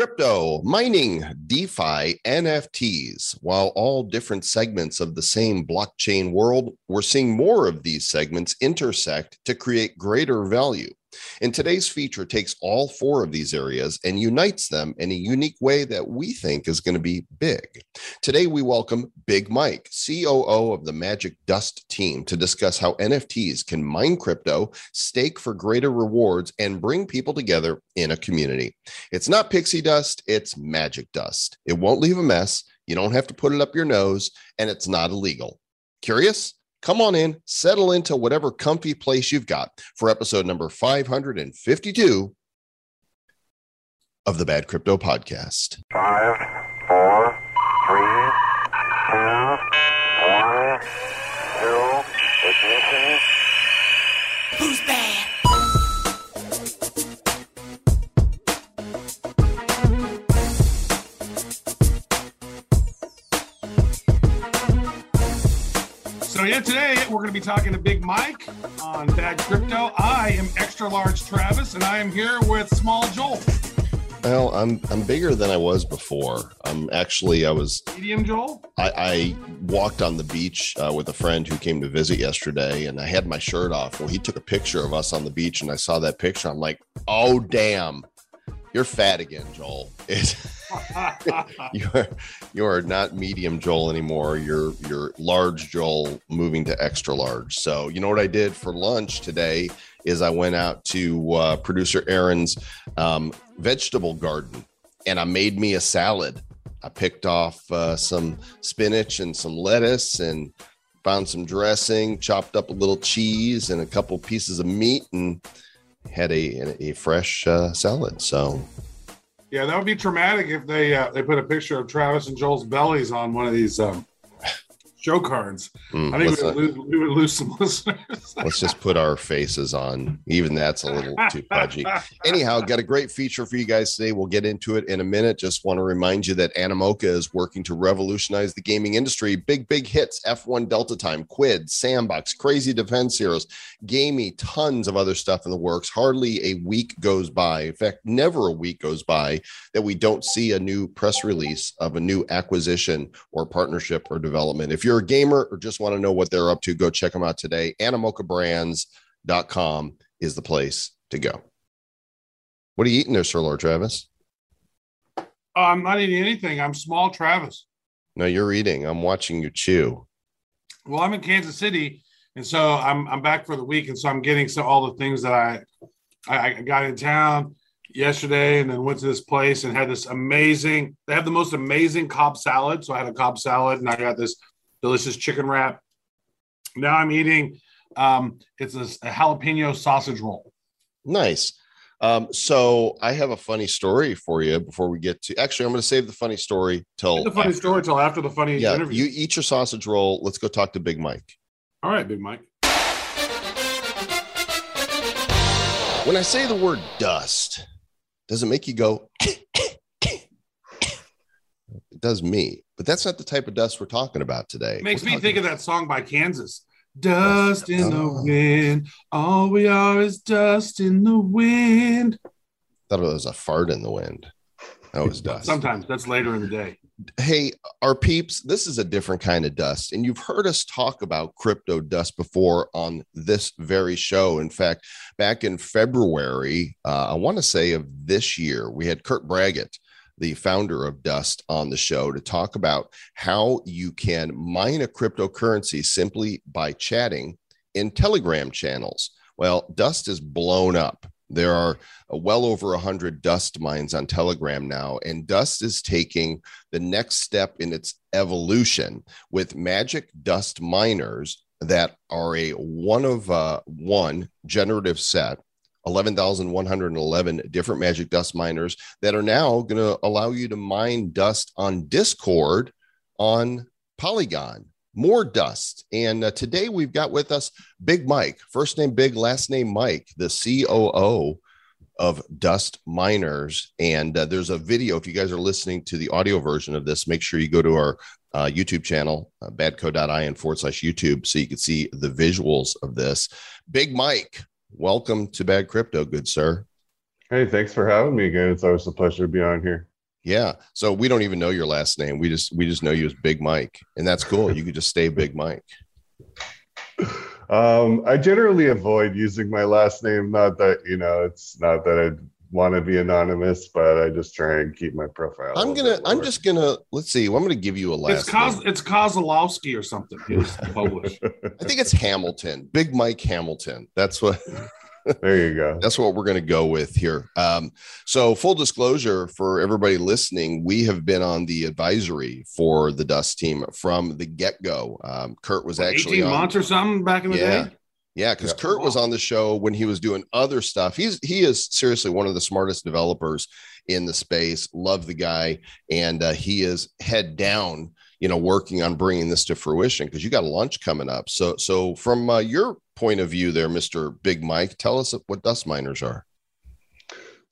Crypto, mining, DeFi, NFTs. While all different segments of the same blockchain world, we're seeing more of these segments intersect to create greater value. And today's feature takes all four of these areas and unites them in a unique way that we think is going to be big. Today, we welcome Big Mike, COO of the Magic Dust team, to discuss how NFTs can mine crypto, stake for greater rewards, and bring people together in a community. It's not pixie dust, it's magic dust. It won't leave a mess. You don't have to put it up your nose, and it's not illegal. Curious? Come on in, settle into whatever comfy place you've got for episode number 552 of the Bad Crypto Podcast. Five, Yeah, today we're going to be talking to Big Mike on Bad Crypto. I am extra large Travis, and I am here with Small Joel. Well, I'm I'm bigger than I was before. I'm actually I was Medium Joel. I, I walked on the beach uh, with a friend who came to visit yesterday, and I had my shirt off. Well, he took a picture of us on the beach, and I saw that picture. I'm like, oh damn, you're fat again, Joel. You are you are not medium Joel anymore. You're you're large Joel moving to extra large. So you know what I did for lunch today is I went out to uh, producer Aaron's um, vegetable garden and I made me a salad. I picked off uh, some spinach and some lettuce and found some dressing, chopped up a little cheese and a couple pieces of meat, and had a a fresh uh, salad. So yeah, that would be traumatic if they uh, they put a picture of Travis and Joel's bellies on one of these um, show cards. mm, I think let's we would, lose, we would lose some listeners. let's just put our faces on. Even that's a little too pudgy. Anyhow, got a great feature for you guys today. We'll get into it in a minute. Just want to remind you that Animoca is working to revolutionize the gaming industry. Big, big hits F1 Delta Time, Quidd, Sandbox, Crazy Defense Heroes, Gamee, tons of other stuff in the works. Hardly a week goes by. In fact, never a week goes by that we don't see a new press release of a new acquisition or partnership or development. If you're a gamer or just want to know what they're up to, go check them out today. Animocabrands.com is the place to go. What are you eating there, Sir Lord Travis? Oh, I'm not eating anything. I'm Small Travis. No, you're eating. I'm watching you chew. Well, I'm in Kansas City, and so I'm I'm back for the week, and so I'm getting some all the things that I I, I got in town yesterday, and then went to this place and had this amazing. They have the most amazing Cobb salad, so I had a Cobb salad, and I got this delicious chicken wrap. Now I'm eating. Um, it's a, a jalapeno sausage roll. Nice. Um, so I have a funny story for you before we get to. Actually, I'm going to save the funny story till. A funny after- story till after the funny Yeah, interview. you eat your sausage roll. Let's go talk to Big Mike. all right, Big Mike. When I say the word dust, does it make you go? it does me, but that's not the type of dust we're talking about today. It makes We're me think of that song by Kansas. Dust in the wind. All we are is dust in the wind. thought it was a fart in the wind. That was dust. Sometimes that's later in the day. hey, our peeps, this is a different kind of dust. And you've heard us talk about crypto dust before on this very show. In fact, back in February, uh, I want to say of this year, we had Kurt Braggett, the founder of Dust, on the show to talk about how you can mine a cryptocurrency simply by chatting in Telegram channels. Well, Dust is blown up. There are uh, well over 100 Dust mines on Telegram now, and Dust is taking the next step in its evolution with magic dust miners that are a one of uh, one generative set 11,111 different magic dust miners that are now going to allow you to mine dust on Discord on Polygon. More dust. And uh, today we've got with us Big Mike, first name Big, last name Mike, the COO of Dust Miners. And uh, there's a video. If you guys are listening to the audio version of this, make sure you go to our uh, YouTube channel, uh, badco.in forward slash YouTube, so you can see the visuals of this. Big Mike, welcome to Bad Crypto, good sir. Hey, thanks for having me again. It's always a pleasure to be on here. Yeah. So we don't even know your last name. We just we just know you as Big Mike, and that's cool. You could just stay Big Mike. Um, I generally avoid using my last name. Not that you know, it's not that I want to be anonymous, but I just try and keep my profile. I'm gonna. I'm just gonna. Let's see. I'm gonna give you a last. It's Kos- name. it's Kozlowski or something. It's. I think it's Hamilton. Big Mike Hamilton. That's what. there you go. That's what we're going to go with here. Um, so, full disclosure for everybody listening, we have been on the advisory for the Dust team from the get go. Um, Kurt was actually 18 on. months or something back in the Yeah. day. Yeah, because Yeah. Kurt was on the show when he was doing other stuff. He's he is seriously one of the smartest developers in the space. Love the guy, and uh, he is head down, you know, working on bringing this to fruition. Because you got a launch coming up. So so from uh, your point of view, there, Mister Big Mike, tell us what dust miners are.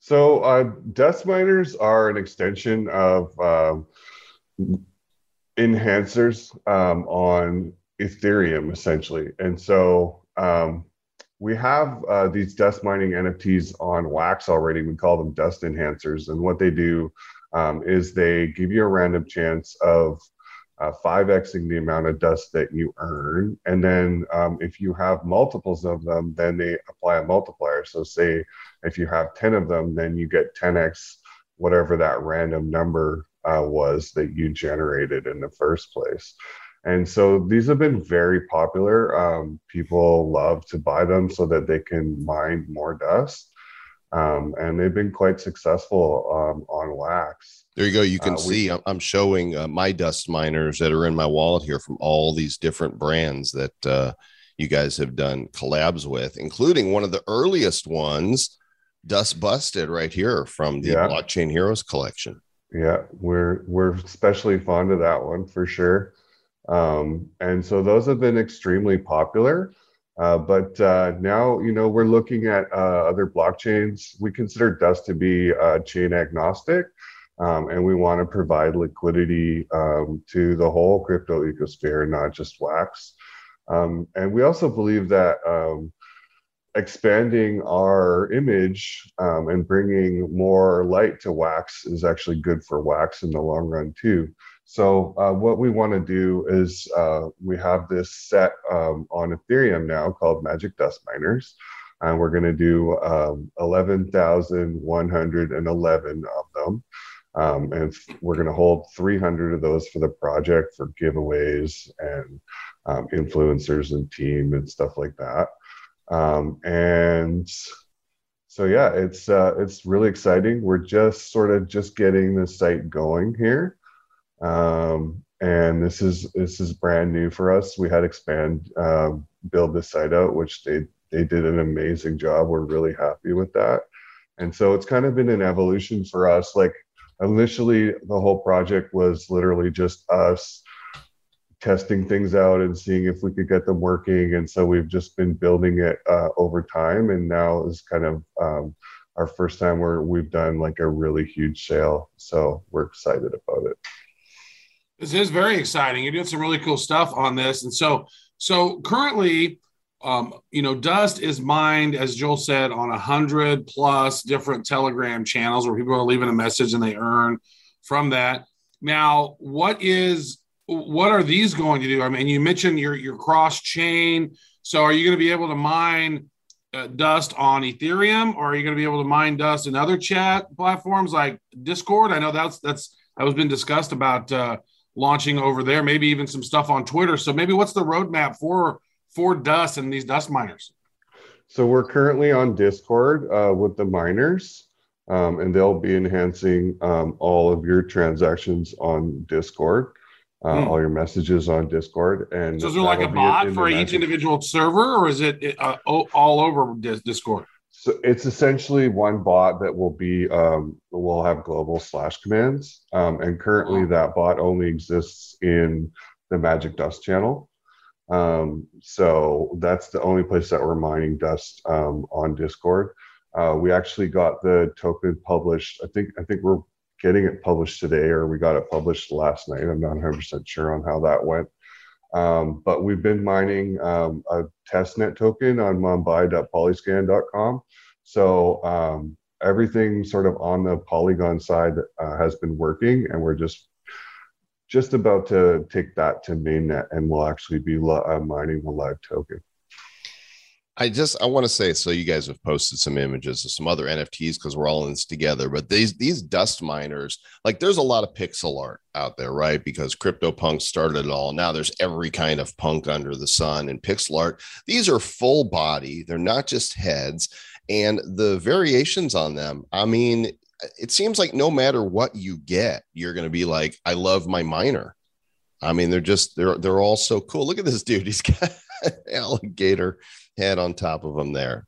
So, uh, dust miners are an extension of um, enhancers um, on Ethereum, essentially. And so, um, we have uh, these dust mining NFTs on Wax already. We call them dust enhancers. And what they do um, is they give you a random chance of uh, 5xing the amount of dust that you earn. And then um, if you have multiples of them, then they apply a multiplier. So, say if you have 10 of them, then you get 10x whatever that random number uh, was that you generated in the first place. And so these have been very popular. Um, people love to buy them so that they can mine more dust. Um, and they've been quite successful um, on wax. There you go. You can Uh, see I'm, I'm showing uh, my dust miners that are in my wallet here from all these different brands that uh, you guys have done collabs with, including one of the earliest ones, Dust Busted, right here from the Yeah. Blockchain Heroes collection. Yeah, we're we're especially fond of that one for sure. Um, and so those have been extremely popular. Uh, but uh, now, you know, we're looking at uh, other blockchains. We consider Dust to be uh, chain agnostic, um, and we want to provide liquidity um, to the whole crypto ecosphere, not just Wax. Um, and we also believe that um, expanding our image um, and bringing more light to wax is actually good for wax in the long run too so uh, what we want to do is uh, we have this set um, on ethereum now called magic dust miners and we're going to do um, 11111 of them. Um, and we're going to hold 300 of those for the project for giveaways and um, influencers and team and stuff like that. Um, and so yeah it's uh, it's really exciting. We're just sort of just getting the site going here um, and this is this is brand new for us we had expand um, build this site out which they they did an amazing job we're really happy with that and so it's kind of been an evolution for us like initially the whole project was literally just us testing things out and seeing if we could get them working. And so we've just been building it uh, over time. And now is kind of um, our first time where we've done like a really huge sale. So we're excited about it. This is very exciting. You're doing some really cool stuff on this. And so, so currently, um, you know, dust is mined, as Joel said, on a hundred plus different Telegram channels where people are leaving a message and they earn from that. Now, what is what are these going to do? I mean, you mentioned your your cross chain. So, are you going to be able to mine uh, dust on Ethereum, or are you going to be able to mine dust in other chat platforms like Discord? I know that's that's that was been discussed about uh, launching over there. Maybe even some stuff on Twitter. So, maybe what's the roadmap for for dust and these dust miners? So we're currently on Discord uh, with the miners. Um, and they'll be enhancing um, all of your transactions on Discord. Uh, Hmm. all your messages on Discord. And So, is there like a bot for each individual server, or is it uh, all over Discord? So it's essentially one bot that will be um, will have global slash commands, um, and currently that bot only exists in the Magic Dust channel. Um, so that's the only place that we're mining dust um, on Discord. Uh, we actually got the token published. I think I think we're getting it published today, or we got it published last night. I'm not 100 percent sure on how that went. Um, but we've been mining um, a testnet token on Mumbai.polyscan.com. So um, everything sort of on the Polygon side uh, has been working, and we're just just about to take that to mainnet, and we'll actually be li- uh, mining the live token. I just I want to say so you guys have posted some images of some other NFTs because we're all in this together. But these these dust miners, like there's a lot of pixel art out there, right? Because CryptoPunk started it all. Now there's every kind of punk under the sun and pixel art. These are full body, they're not just heads. And the variations on them, I mean, it seems like no matter what you get, you're gonna be like, I love my miner. I mean, they're just they're they're all so cool. Look at this dude. He's got alligator head on top of them there.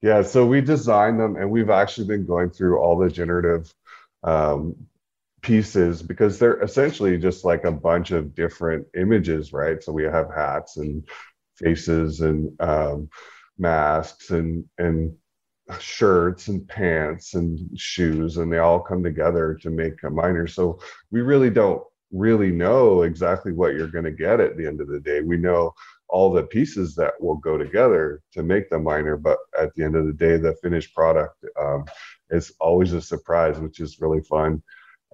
Yeah, so we designed them, and we've actually been going through all the generative um, pieces because they're essentially just like a bunch of different images, right? So we have hats and faces and um, masks and and shirts and pants and shoes, and they all come together to make a miner. So we really don't really know exactly what you're going to get at the end of the day. We know all the pieces that will go together to make the miner. But at the end of the day, the finished product um, is always a surprise, which is really fun.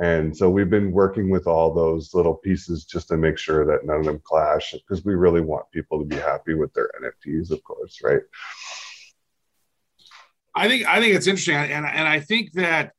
And so we've been working with all those little pieces just to make sure that none of them clash because we really want people to be happy with their NFTs, of course, right? I think I think it's interesting, and and I think that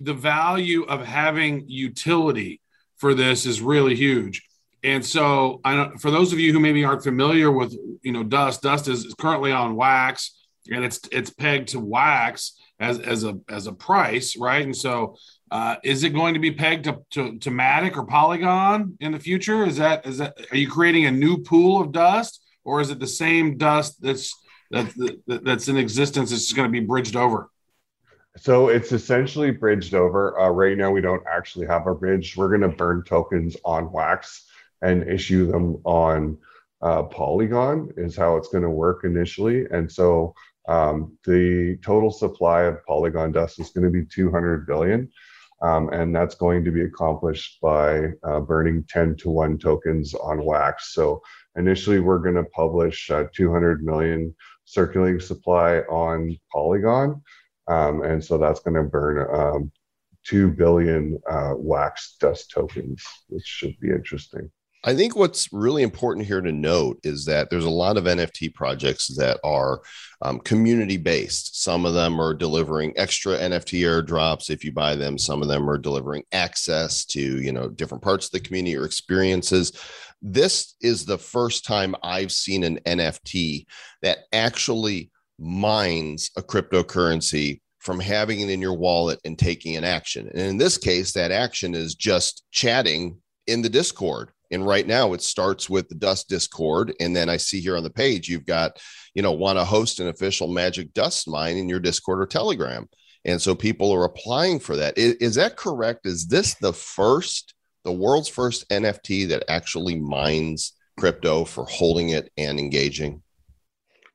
the value of having utility for this is really huge. And so, I for those of you who maybe aren't familiar with, you know, Dust, Dust is, is currently on wax, and it's it's pegged to wax as as a as a price, right? And so, uh, is it going to be pegged to, to to Matic or Polygon in the future? Is that is that are you creating a new pool of dust, or is it the same dust that's that, that that's in existence? It's going to be bridged over. So it's essentially bridged over. Uh, right now, we don't actually have a bridge. We're going to burn tokens on Wax and issue them on uh, Polygon, is how it's going to work initially. And so um, the total supply of Polygon dust is going to be 200 billion. Um, and that's going to be accomplished by uh, burning 10 to 1 tokens on Wax. So initially, we're going to publish uh, 200 million circulating supply on Polygon. Um, and so that's going to burn um, 2 billion uh, wax dust tokens, which should be interesting. I think what's really important here to note is that there's a lot of NFT projects that are um, community based. Some of them are delivering extra NFT airdrops if you buy them. Some of them are delivering access to you know different parts of the community or experiences. This is the first time I've seen an NFT that actually mines a cryptocurrency from having it in your wallet and taking an action. And in this case, that action is just chatting in the Discord. And right now it starts with the Dust Discord. And then I see here on the page, you've got, you know, want to host an official Magic Dust mine in your Discord or Telegram. And so people are applying for that. Is, is that correct? Is this the first, the world's first NFT that actually mines crypto for holding it and engaging?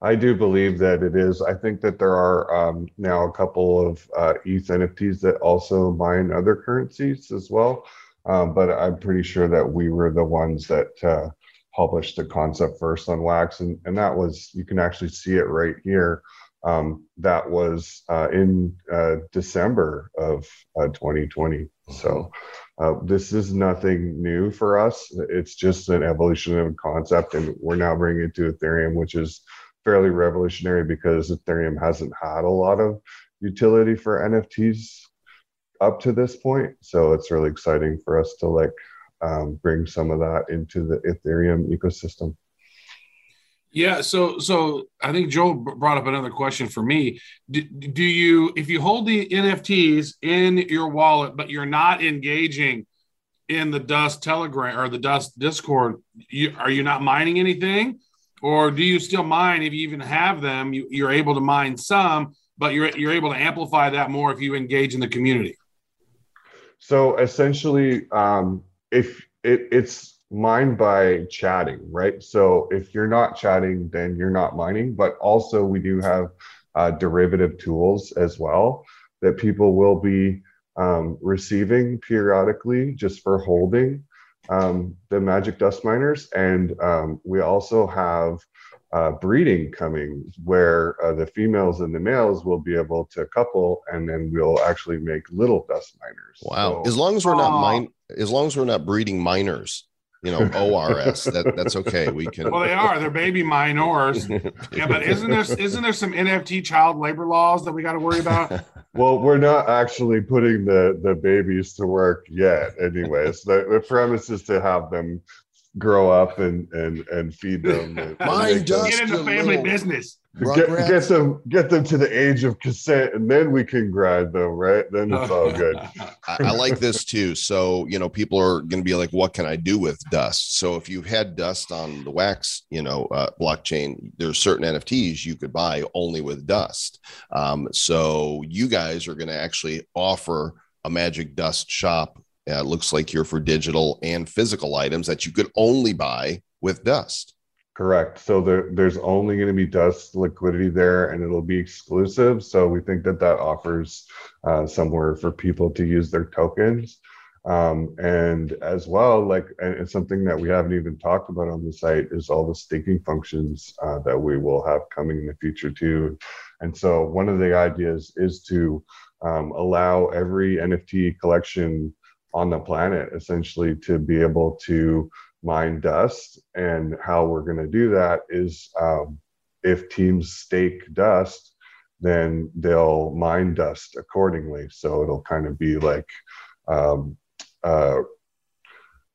I do believe that it is. I think that there are um, now a couple of uh, ETH NFTs that also mine other currencies as well. Um, but I'm pretty sure that we were the ones that uh, published the concept first on Wax, and, and that was you can actually see it right here. Um, that was uh, in uh, December of 2020. Uh, so uh, this is nothing new for us. It's just an evolution of concept, and we're now bringing it to Ethereum, which is fairly revolutionary because Ethereum hasn't had a lot of utility for NFTs up to this point. So it's really exciting for us to like um, bring some of that into the Ethereum ecosystem. Yeah, so so I think Joe brought up another question for me. Do, do, you, if you hold the NFTs in your wallet, but you're not engaging in the Dust Telegram or the Dust Discord, you, are you not mining anything? or do you still mine if you even have them? You, you're able to mine some, but you're you're able to amplify that more if you engage in the community. So essentially, um, if it, it's mined by chatting, right? So if you're not chatting, then you're not mining. But also, we do have uh, derivative tools as well that people will be um, receiving periodically just for holding um, the Magic Dust Miners, and um, we also have uh, breeding coming where uh, the females and the males will be able to couple and then we'll actually make little dust miners. Wow. So- as long as we're not mine, as long as we're not breeding minors, you know, ORS, that, that's okay. We can. Well, they are. They're baby minors. Yeah, but isn't there isn't there some NFT child labor laws that we got to worry about? Well, we're not actually putting the the babies to work yet. Anyways, the, the premise is to have them grow up and and and feed them. And, and Mine make does. Get in the family little- business. Get, get them get them to the age of consent and then we can grind them right then it's all good I, I like this too. So, you know, people are going to be like, what can I do with dust? So, if you've had dust on the wax, you know, uh, blockchain, there's certain NFTs you could buy only with dust. Um, so, you guys are going to actually offer a magic dust shop. Uh, it looks like you're for digital and physical items that you could only buy with dust. correct. So there, there's only going to be dust liquidity there and it'll be exclusive. So we think that that offers uh, somewhere for people to use their tokens. Um, and as well like it's something that we haven't even talked about on the site is all the staking functions uh, that we will have coming in the future too. And so one of the ideas is to um, allow every nft collection on the planet essentially to be able to mine dust. And how we're going to do that is um, if teams stake dust then they'll mine dust accordingly. So it'll kind of be like um, uh,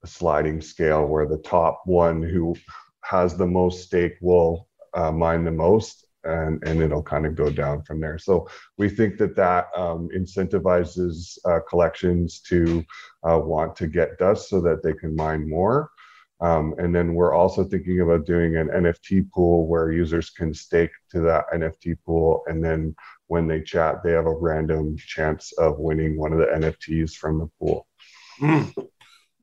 a sliding scale where the top one who has the most stake will uh, mine the most and, and it'll kind of go down from there so we think that that um, incentivizes uh, collections to uh, want to get dust so that they can mine more um, and then we're also thinking about doing an NFT pool where users can stake to that NFT pool. And then when they chat, they have a random chance of winning one of the NFTs from the pool. Hmm.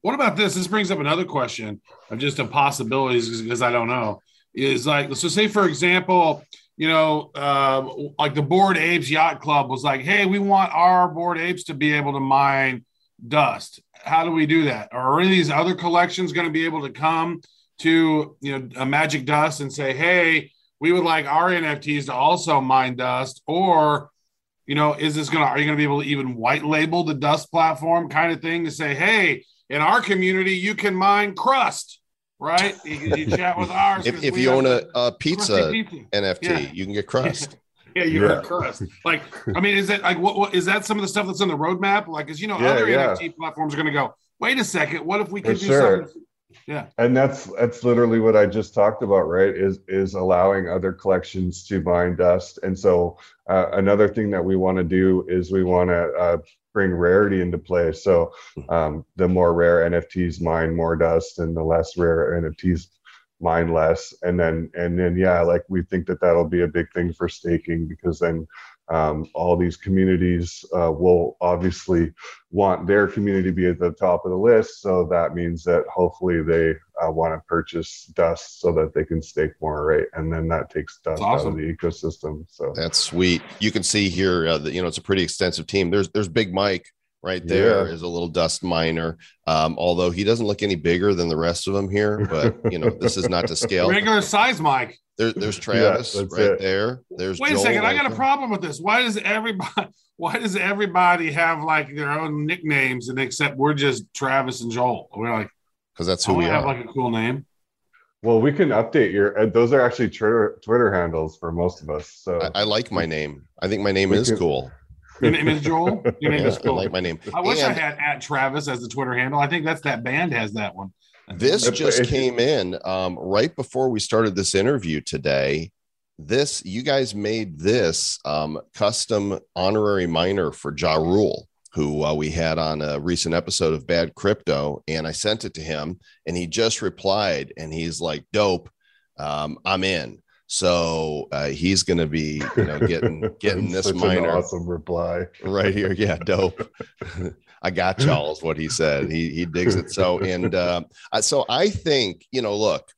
What about this? This brings up another question of just impossibilities because I don't know. Is like, so say for example, you know, uh, like the Bored Apes Yacht Club was like, hey, we want our Bored Apes to be able to mine dust. How do we do that? Are any of these other collections going to be able to come to you know a Magic Dust and say, hey, we would like our NFTs to also mine dust, or you know, is this gonna are you gonna be able to even white label the dust platform kind of thing to say, hey, in our community, you can mine crust, right? You, you chat with ours. If, 'cause if you own a, a pizza pizza. NFT, Yeah. you can get crust. Yeah, you Yeah. heard crust. Like, I mean, is it like what, what is that some of the stuff that's on the roadmap? Like, because you know, Yeah, other yeah. NFT platforms are going to go. Wait a second, what if we For could do sure. something? Yeah, And that's that's literally what I just talked about, right? Is is allowing other collections to mine dust. And so uh, another thing that we want to do is we want to uh, bring rarity into play. So um, the more rare NFTs mine more dust, and the less rare NFTs mine less. And then and then yeah, like we think that that'll be a big thing for staking because then um, all these communities uh, will obviously want their community to be at the top of the list. So that means that hopefully they uh, want to purchase dust so that they can stake more, right? And then that takes dust out awesome. of the ecosystem. So That's sweet. You can see here uh, that you know it's a pretty extensive team. There's there's Big Mike right there Yeah. is a little dust miner. Um, although he doesn't look any bigger than the rest of them here, but you know this is not to scale. regular size, Mike. There, there's Travis that's right it. there. There's Wait a Joel second, I right got a problem with this. Why does everybody? Why does everybody have like their own nicknames, and except we're just Travis and Joel? We're like, because that's I who we have are. like a cool name. well, we can update your. Uh, those are actually Twitter Twitter handles for most of us. So I, I like my name. I think my name We is can- cool. Your name is Joel. Your name Yeah, is I like my name. I wish I had at Travis as the Twitter handle. I think that's that band has that one. This just came in um, right before we started this interview today. This you guys made this um, custom honorary miner for Ja Rule, who uh, we had on a recent episode of Bad Crypto, and I sent it to him, and he just replied, and he's like, "Dope, um, I'm in." So uh, he's going to be, you know, getting getting this miner awesome reply. right here. Yeah, dope. I got y'all is what he said. He he digs it. So and uh, so I think you know, look,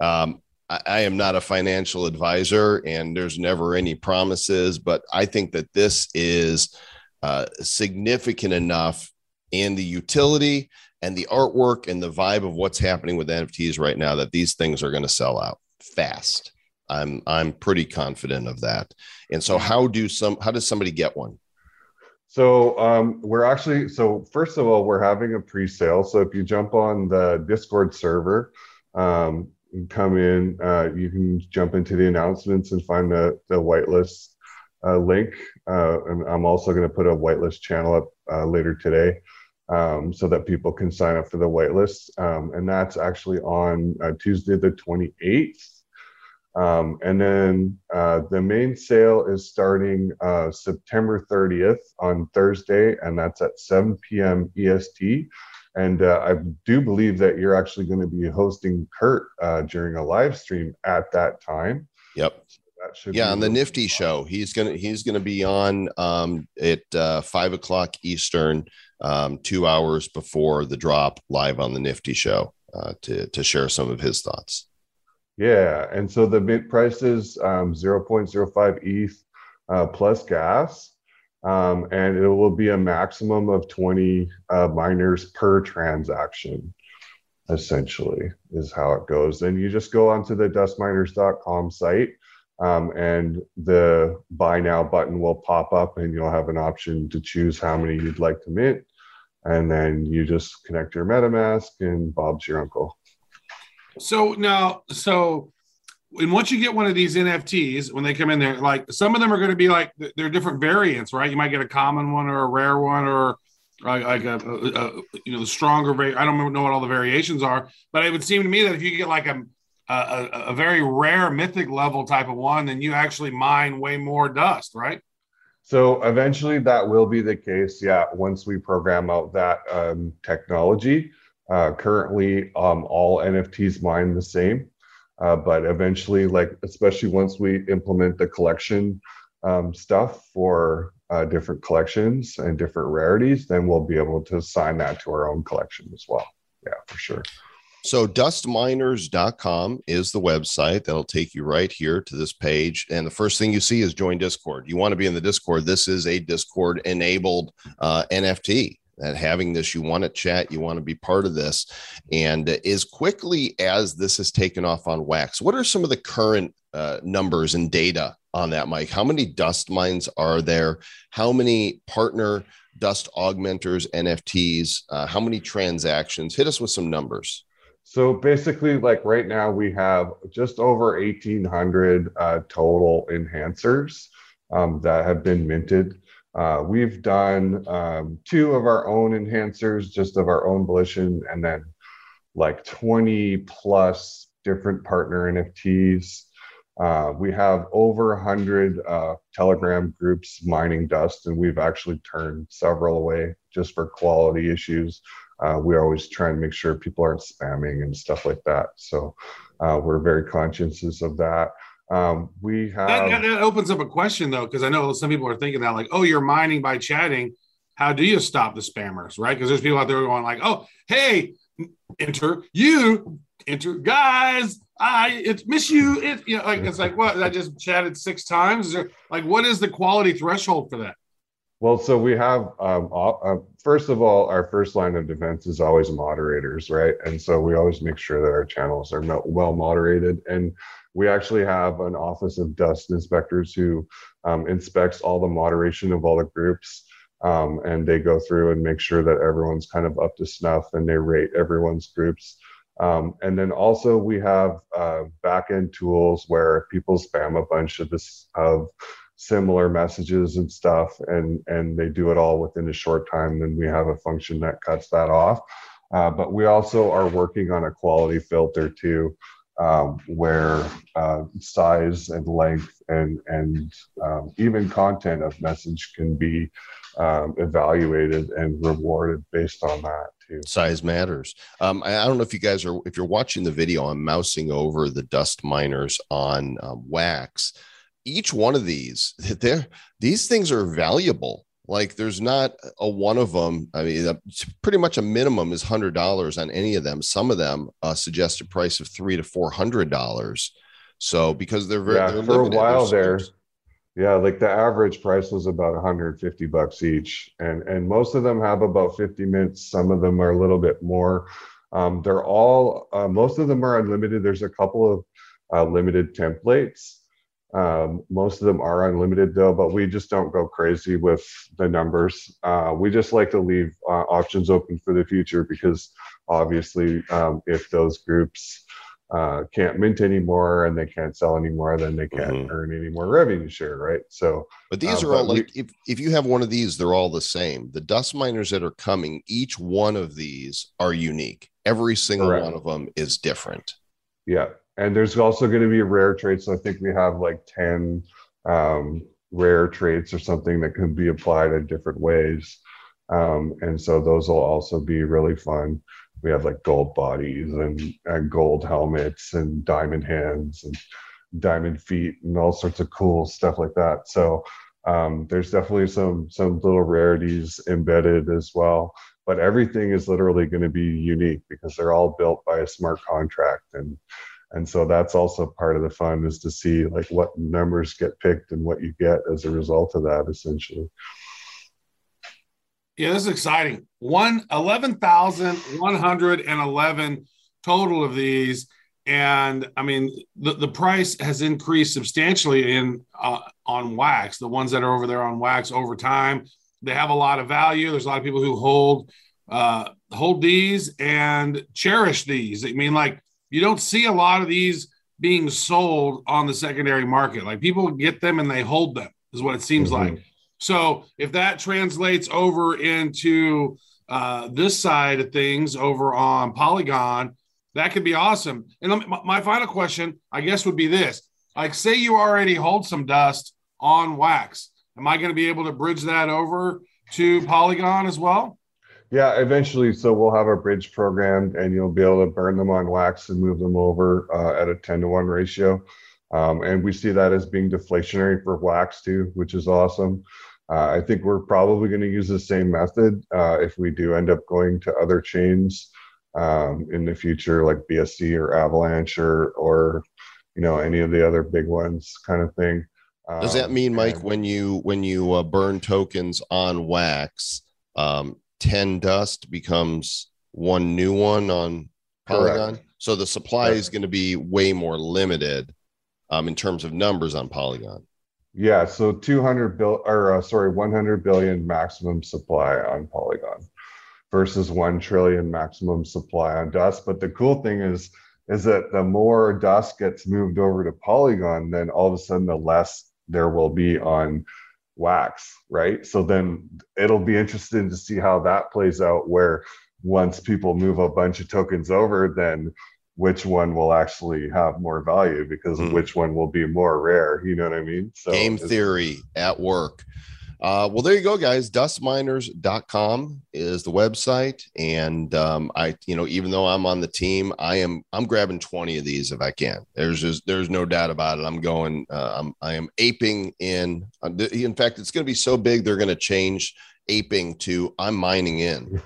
um, I, I am not a financial advisor, and there's never any promises, but I think that this is uh, significant enough in the utility and the artwork and the vibe of what's happening with NFTs right now that these things are going to sell out fast. I'm I'm pretty confident of that. And so how do some how does somebody get one? So um, we're actually so first of all, we're having a pre-sale. So if you jump on the Discord server, um, come in, uh, you can jump into the announcements and find the the whitelist uh, link. Uh, and I'm also going to put a whitelist channel up uh, later today. Um, so that people can sign up for the whitelist. Um, and that's actually on uh, Tuesday, the 28th. Um, and then uh, the main sale is starting uh, September 30th on Thursday, and that's at 7 p.m. EST. And uh, I do believe that you're actually going to be hosting Kurt uh, during a live stream at that time. Yep. So that should Yeah, on the Nifty fun. show, he's gonna he's gonna be on um, at uh, five o'clock Eastern, um, two hours before the drop, live on the Nifty show uh, to to share some of his thoughts. Yeah, and so the bid price is um, 0.05 ETH uh, plus gas, um, and it will be a maximum of 20 uh, miners per transaction. Essentially, is how it goes. And you just go onto the dustminers.com site, um, and the buy now button will pop up, and you'll have an option to choose how many you'd like to mint, and then you just connect your MetaMask, and Bob's your uncle. So now, so and once you get one of these NFTs, when they come in there, like some of them are going to be like they're different variants, right? You might get a common one or a rare one or like, a, a, a you know the stronger. vari- I don't know what all the variations are, but it would seem to me that if you get like a, a a very rare mythic level type of one, then you actually mine way more dust, right? So eventually that will be the case. Yeah, once we program out that um, technology. Uh, currently, um, all NFTs mine the same, uh, but eventually, like especially once we implement the collection um, stuff for uh, different collections and different rarities, then we'll be able to assign that to our own collection as well. Yeah, for sure. So dustminers.com is the website that'll take you right here to this page. And the first thing you see is join Discord. You want to be in the Discord. This is a Discord enabled uh, NFT. That having this, you want to chat, you want to be part of this. And as quickly as this has taken off on Wax, what are some of the current uh, numbers and data on that, Mike? How many dust mines are there? How many partner dust augmenters, NFTs? Uh, how many transactions? Hit us with some numbers. So basically, like right now, we have just over 1,800 uh, total enhancers um, that have been minted. Uh, we've done um, two of our own enhancers, just of our own volition, and then like 20 plus different partner NFTs. Uh, we have over 100 uh, Telegram groups mining dust, and we've actually turned several away just for quality issues. Uh, we always try and make sure people aren't spamming and stuff like that. So uh, we're very conscious of that. Um, we have That, that, that opens up a question though, because I know some people are thinking that, like, oh, you're mining by chatting. How do you stop the spammers, right? Because there's people out there going like, oh, hey, enter you, enter guys. I it miss you. It you know, like it's like what I just chatted six times. Is there like what is the quality threshold for that? Well, so we have, um, uh, uh, first of all, our first line of defense is always moderators, right? And so we always make sure that our channels are well moderated. And we actually have an office of dust inspectors who um, inspects all the moderation of all the groups. Um, and they go through and make sure that everyone's kind of up to snuff and they rate everyone's groups. Um, and then also we have uh, backend tools where people spam a bunch of this of similar messages and stuff and and they do it all within a short time then we have a function that cuts that off uh, but we also are working on a quality filter too um, where uh, size and length and and um, even content of message can be um, evaluated and rewarded based on that too size matters. Um, I, I don't know if you guys are, if you're watching the video, I'm mousing over the dust miners on um, wax. Each one of these, these things are valuable. Like there's not a one of them. I mean, pretty much a minimum is hundred dollars on any of them. Some of them uh, suggest a price of three to four hundred dollars. So because they're very yeah they're for a while there yeah like the average price was about 150 bucks each and and most of them have about 50 minutes some of them are a little bit more um, they're all uh, most of them are unlimited there's a couple of uh, limited templates. Um, most of them are unlimited though, but we just don't go crazy with the numbers. Uh, we just like to leave uh, options open for the future because obviously, um, if those groups uh, can't mint anymore and they can't sell anymore, then they can't Mhm. earn any more revenue share, right? So, But these Uh, are all we- like if, if you have one of these, they're all the same. The dust miners that are coming, each one of these are unique. Every single Correct. one of them is different. Yeah, and there's also going to be rare traits. So I think we have like ten um, rare traits or something that can be applied in different ways, um, and so those will also be really fun. We have like gold bodies and, and gold helmets and diamond hands and diamond feet and all sorts of cool stuff like that. So um, there's definitely some some little rarities embedded as well but everything is literally going to be unique because they're all built by a smart contract and and so that's also part of the fun is to see like what numbers get picked and what you get as a result of that essentially Yeah, this is exciting. One eleven thousand one hundred and eleven total of these, and I mean the, the price has increased substantially in uh, on wax. The ones that are over there on wax over time, they have a lot of value. There's a lot of people who hold uh, hold these and cherish these. I mean, like you don't see a lot of these being sold on the secondary market. Like people get them and they hold them. Is what it seems Mhm. like. So if that translates over into uh, this side of things over on Polygon, that could be awesome. And let me- my, my final question, I guess, would be this: like, say you already hold some dust on wax, am I going to be able to bridge that over to Polygon as well? Yeah eventually so we'll have a bridge program and you'll be able to burn them on wax and move them over uh, at a 10 to 1 ratio. Um, and we see that as being deflationary for wax too which is awesome. Uh, i think we're probably going to use the same method uh, if we do end up going to other chains um, in the future like bsc or avalanche or or you know any of the other big ones kind of thing. Does that Um, mean, Mike, and- when you when you uh, burn tokens on wax, um, ten dust becomes one new one on Polygon? Correct. So the supply is going to be way more limited um, in terms of numbers on Polygon. Yeah, so 200 bill or uh, sorry, 100 billion maximum supply on Polygon versus 1 trillion maximum supply on Dust. But the cool thing is is that the more Dust gets moved over to Polygon, then all of a sudden the less there will be on Wax, right? So then it'll be interesting to see how that plays out where once people move a bunch of tokens over, then which one will actually have more value because Hmm. which one will be more rare. You know what I mean? So Game theory at work. Uh, well, there you go, guys. Dustminers.com is the website. And um, I, you know, even though I'm on the team, I am I'm grabbing 20 of these if I can. There's just there's no doubt about it. I'm going, uh, I'm I am aping in. uh, In fact, it's going to be so big they're going to change aping to I'm mining in.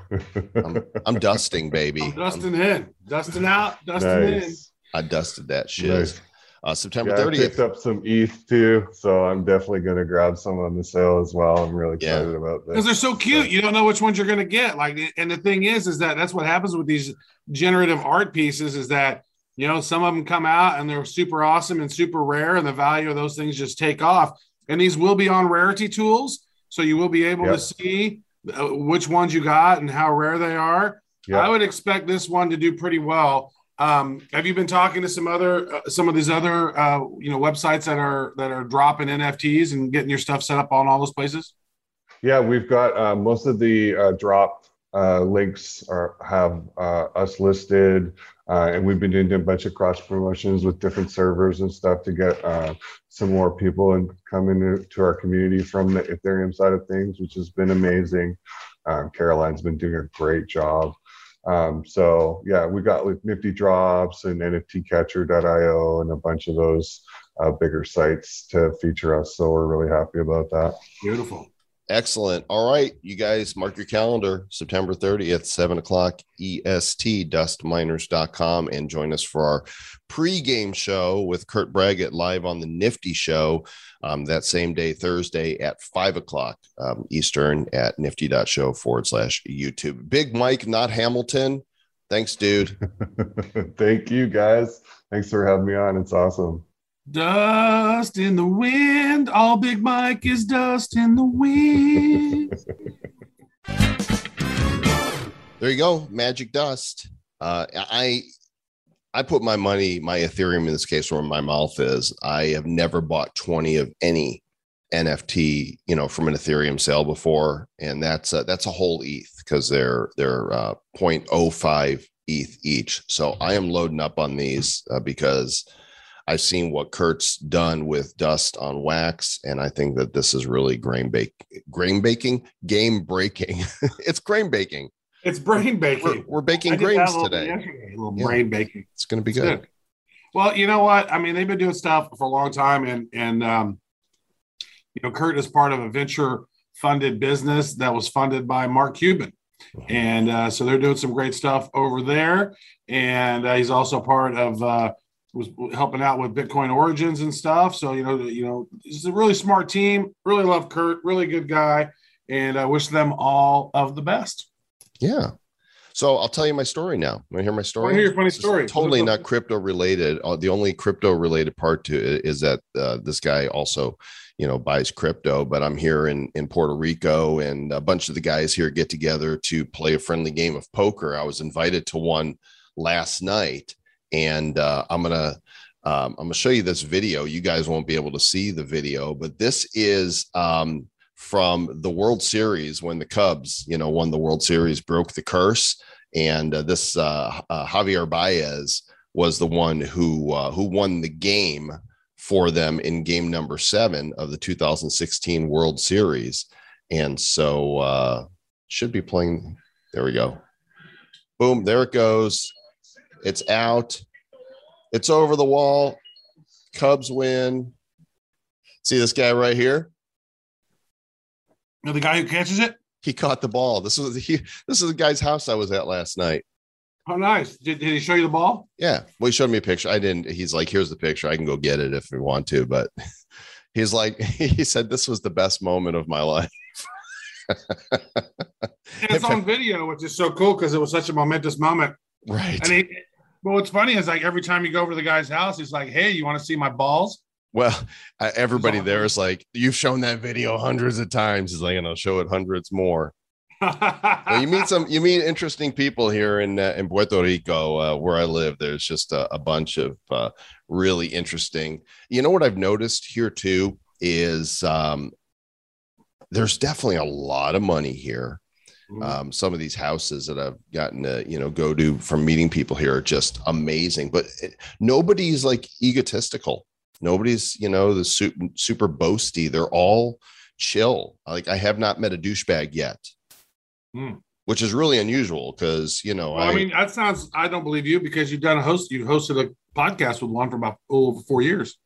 I'm, I'm dusting, baby. I'm I'm- dusting in, dusting out, dusting in. I dusted that shit. Nice. Uh, September Yeah, I picked up some ETH too, so I'm definitely going to grab some on the sale as well. I'm really Yeah. excited about that. because they're so cute. You don't know which ones you're going to get. Like, and the thing is, is that that's what happens with these generative art pieces. Is that you know some of them come out and they're super awesome and super rare, and the value of those things just take off. And these will be on rarity tools, so you will be able Yep. to see uh, which ones you got and how rare they are. Yeah. I would expect this one to do pretty well. Um, have you been talking to some other uh, some of these other uh, you know websites that are that are dropping NFTs and getting your stuff set up on all those places? Yeah, we've got uh, most of the uh, drop uh, links are have uh, us listed, and we've been doing a bunch of cross promotions with different servers and stuff to get some more people and come into our community from the Ethereum side of things, which has been amazing. Um, Caroline's been doing a great job. Um, so yeah, we got like Nifty Drops and NFTcatcher.io and a bunch of those uh, bigger sites to feature us. So we're really happy about that. Beautiful. Excellent. All right, you guys mark your calendar, September 30th, 7 o'clock EST, dustminers.com, and join us for our pregame show with Kurt Braggett live on the Nifty Show um, that same day, Thursday at 5 o'clock um, Eastern at nifty.show forward slash YouTube. Big Mike, not Hamilton. Thanks, dude. Thank you guys. Thanks for having me on. It's awesome. Dust in the wind. All Big Mike is dust in the wind. There you go, magic dust. Uh, I I put my money, my Ethereum in this case, where my mouth is. I have never bought twenty of any NFT, you know, from an Ethereum sale before, and that's a, that's a whole ETH because they're they're uh, 0.05 ETH each. So I am loading up on these uh, because I've seen what Kurt's done with dust on wax, and I think that this is really grain bake grain baking, game breaking. it's grain baking. it's brain baking. We're, we're baking grains today. A little Yeah. brain baking. It's going to be good. good. Well, you know what? I mean, they've been doing stuff for a long time, and and um, you know, Kurt is part of a venture funded business that was funded by Mark Cuban, and uh, so they're doing some great stuff over there. And uh, he's also part of uh, was helping out with Bitcoin Origins and stuff. So you know, you know, it's a really smart team. Really love Kurt. Really good guy, and I wish them all of the best. Yeah. So I'll tell you my story now. Want to hear my I story? to hear your funny It's story. Totally not crypto related. Uh, the only crypto related part to it is that uh, this guy also, you know, buys crypto. But I'm here in in Puerto Rico, and a bunch of the guys here get together to play a friendly game of poker. I was invited to one last night, and uh, I'm gonna. Um, I'm gonna show you this video. You guys won't be able to see the video, but this is um, from the World Series when the Cubs, you know, won the World Series, broke the curse, and uh, this uh, uh, Javier Baez was the one who uh, who won the game for them in game number seven of the 2016 World Series, and so uh, should be playing. There we go. Boom! There it goes. It's out. It's over the wall. Cubs win. See this guy right here? You know, the guy who catches it. He caught the ball. This was he, this is the guy's house I was at last night. Oh, nice. Did, did he show you the ball? Yeah. Well, he showed me a picture. I didn't. He's like, here's the picture. I can go get it if we want to. But he's like, he said this was the best moment of my life. And it's on video, which is so cool because it was such a momentous moment. Right. And he, but what's funny is like every time you go over to the guy's house, he's like, "Hey, you want to see my balls?" Well, uh, everybody there is like, you've shown that video hundreds of times. He's like, and I'll show it hundreds more. Well, you meet some, you meet interesting people here in uh, in Puerto Rico, uh, where I live. There's just a, a bunch of uh, really interesting. You know what I've noticed here too is um, there's definitely a lot of money here. Um, some of these houses that I've gotten to, you know, go to from meeting people here are just amazing. But it, nobody's like egotistical. Nobody's, you know, the super, super boasty. They're all chill. Like I have not met a douchebag yet, Hmm. which is really unusual because you know well, I, mean, that sounds. I don't believe you because you've done a host. You hosted a podcast with one for about oh, over four years.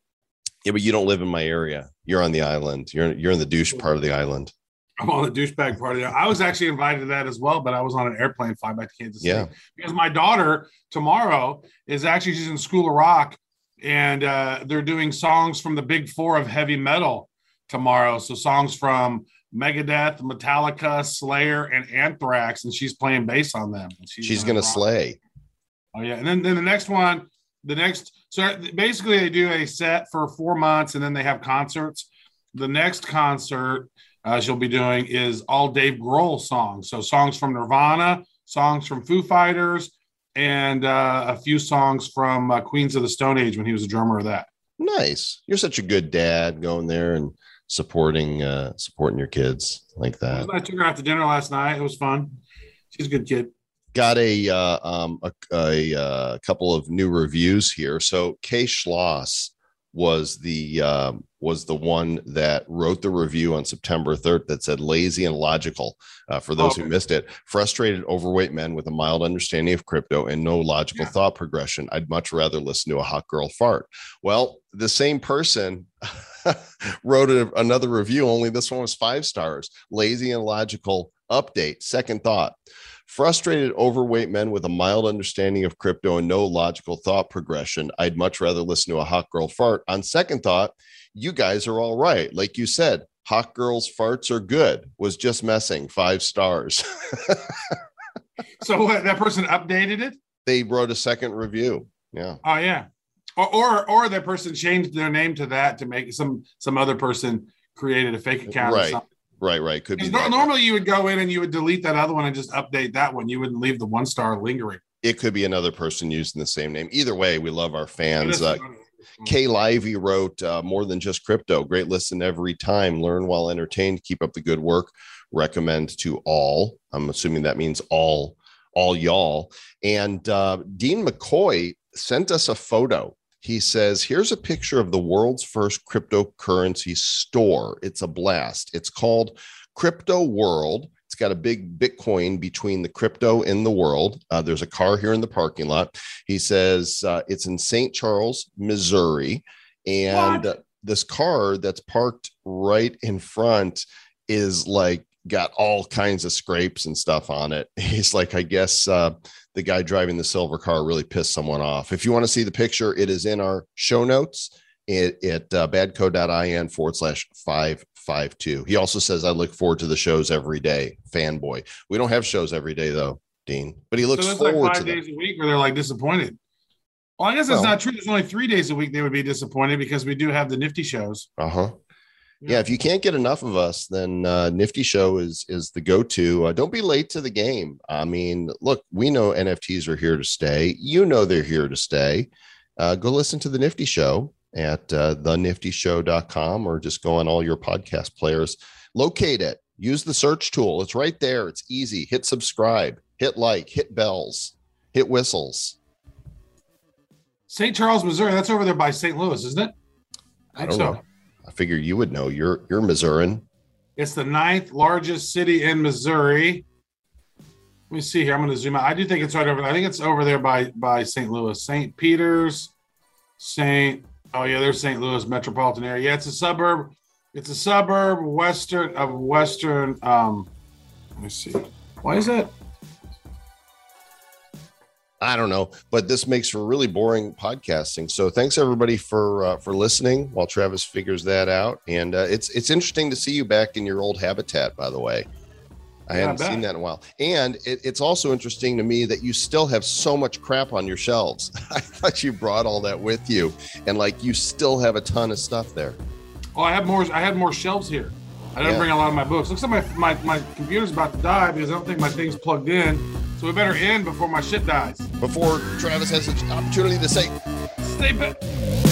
yeah, but you don't live in my area. You're on the island. You're you're in the douche part of the island. I'm on the douchebag party. I was actually invited to that as well, but I was on an airplane flying back to Kansas City. Yeah. because my daughter tomorrow is actually she's in School of Rock, and uh, they're doing songs from the big four of heavy metal tomorrow. So songs from Megadeth, Metallica, Slayer, and Anthrax, and she's playing bass on them. And She's gonna rock. slay. Oh yeah, and then then the next one, the next. So basically, they do a set for four months, and then they have concerts. The next concert uh, she'll be doing is all Dave Grohl songs. So songs from Nirvana, songs from Foo Fighters, and uh, a few songs from uh, Queens of the Stone Age when he was a drummer of that. Nice. You're such a good dad going there and supporting uh supporting your kids like that. I took her out to dinner last night. It was fun. She's a good kid. got a uh, um a, a, uh couple of new reviews here. So Kay Schloss was the um, was the one that wrote the review on September 3rd that said lazy and logical. Uh, for those who Okay. missed it, frustrated overweight men with a mild understanding of crypto and no logical Yeah. thought progression. I'd much rather listen to a hot girl fart. Well, the same person wrote a, another review, only this one was five stars. Lazy and logical update. Second thought. Frustrated overweight men with a mild understanding of crypto and no logical thought progression. I'd much rather listen to a hot girl fart. On second thought, you guys are all right. Like you said, hot girls farts are good. Was just messing. Five stars. So what, that person updated it? They wrote a second review. Yeah. Oh yeah. Or, or or that person changed their name to that to make some some other person created a fake account or Right. something. Right, right. Could be. that. normally you would go in and you would delete that other one and just update that one. You wouldn't leave the one star lingering. It could be another person using the same name. Either way, we love our fans. Uh, Kay Livey wrote uh, more than just crypto. Great listen every time. Learn while entertained. Keep up the good work. Recommend to all. I'm assuming that means all, all y'all. And uh, Dean McCoy sent us a photo. He says, "Here's a picture of the world's first cryptocurrency store. It's a blast. It's called Crypto World." It's got a big Bitcoin between the crypto and the world. Uh, there's a car here in the parking lot. He says uh, it's in St. Charles, Missouri. And uh, this car that's parked right in front is like got all kinds of scrapes and stuff on it. He's like, I guess uh, the guy driving the silver car really pissed someone off. If you want to see the picture, it is in our show notes at, at uh, badco.in forward slash 552. He also says, I look forward to the shows every day. Fanboy. We don't have shows every day, though, Dean, but he looks so forward like to five them. days a week where they're like disappointed. Well, I guess Well- it's not true. There's only three days a week they would be disappointed because we do have the nifty shows. Uh huh. Yeah. Yeah. if you can't get enough of us, then uh, Nifty Show is is the go to. Uh, don't be late to the game. I mean, look, we know NFTs are here to stay. You know they're here to stay. Uh, go listen to the Nifty Show at uh, theniftyshow.com or just go on all your podcast players. Locate it. Use the search tool. It's right there. It's easy. Hit subscribe. Hit like. Hit bells. Hit whistles. St. Charles, Missouri. That's over there by St. Louis, isn't it? I don't know. I figure you would know. You're you're Missourian. It's the ninth largest city in Missouri. Let me see here. I'm going to zoom out. I do think it's right over. I think it's over there by by St. Louis, St. Peter's, St. Oh yeah, there's St. Louis metropolitan area. Yeah, it's a suburb. It's a suburb western of western. Um, let me see. Why is that? I don't know, but this makes for really boring podcasting. So thanks everybody for uh, for listening while Travis figures that out. And uh, it's it's interesting to see you back in your old habitat. By the way, I hadn't seen that in a while. And it, it's also interesting to me that you still have so much crap on your shelves. I thought you brought all that with you, and like you still have a ton of stuff there. Oh, I have more. I had more shelves here. I didn't Yeah. bring a lot of my books. Looks like my, my my computer's about to die because I don't think my thing's plugged in. So we better end before my shit dies. Before Travis has an opportunity to say, Stay back.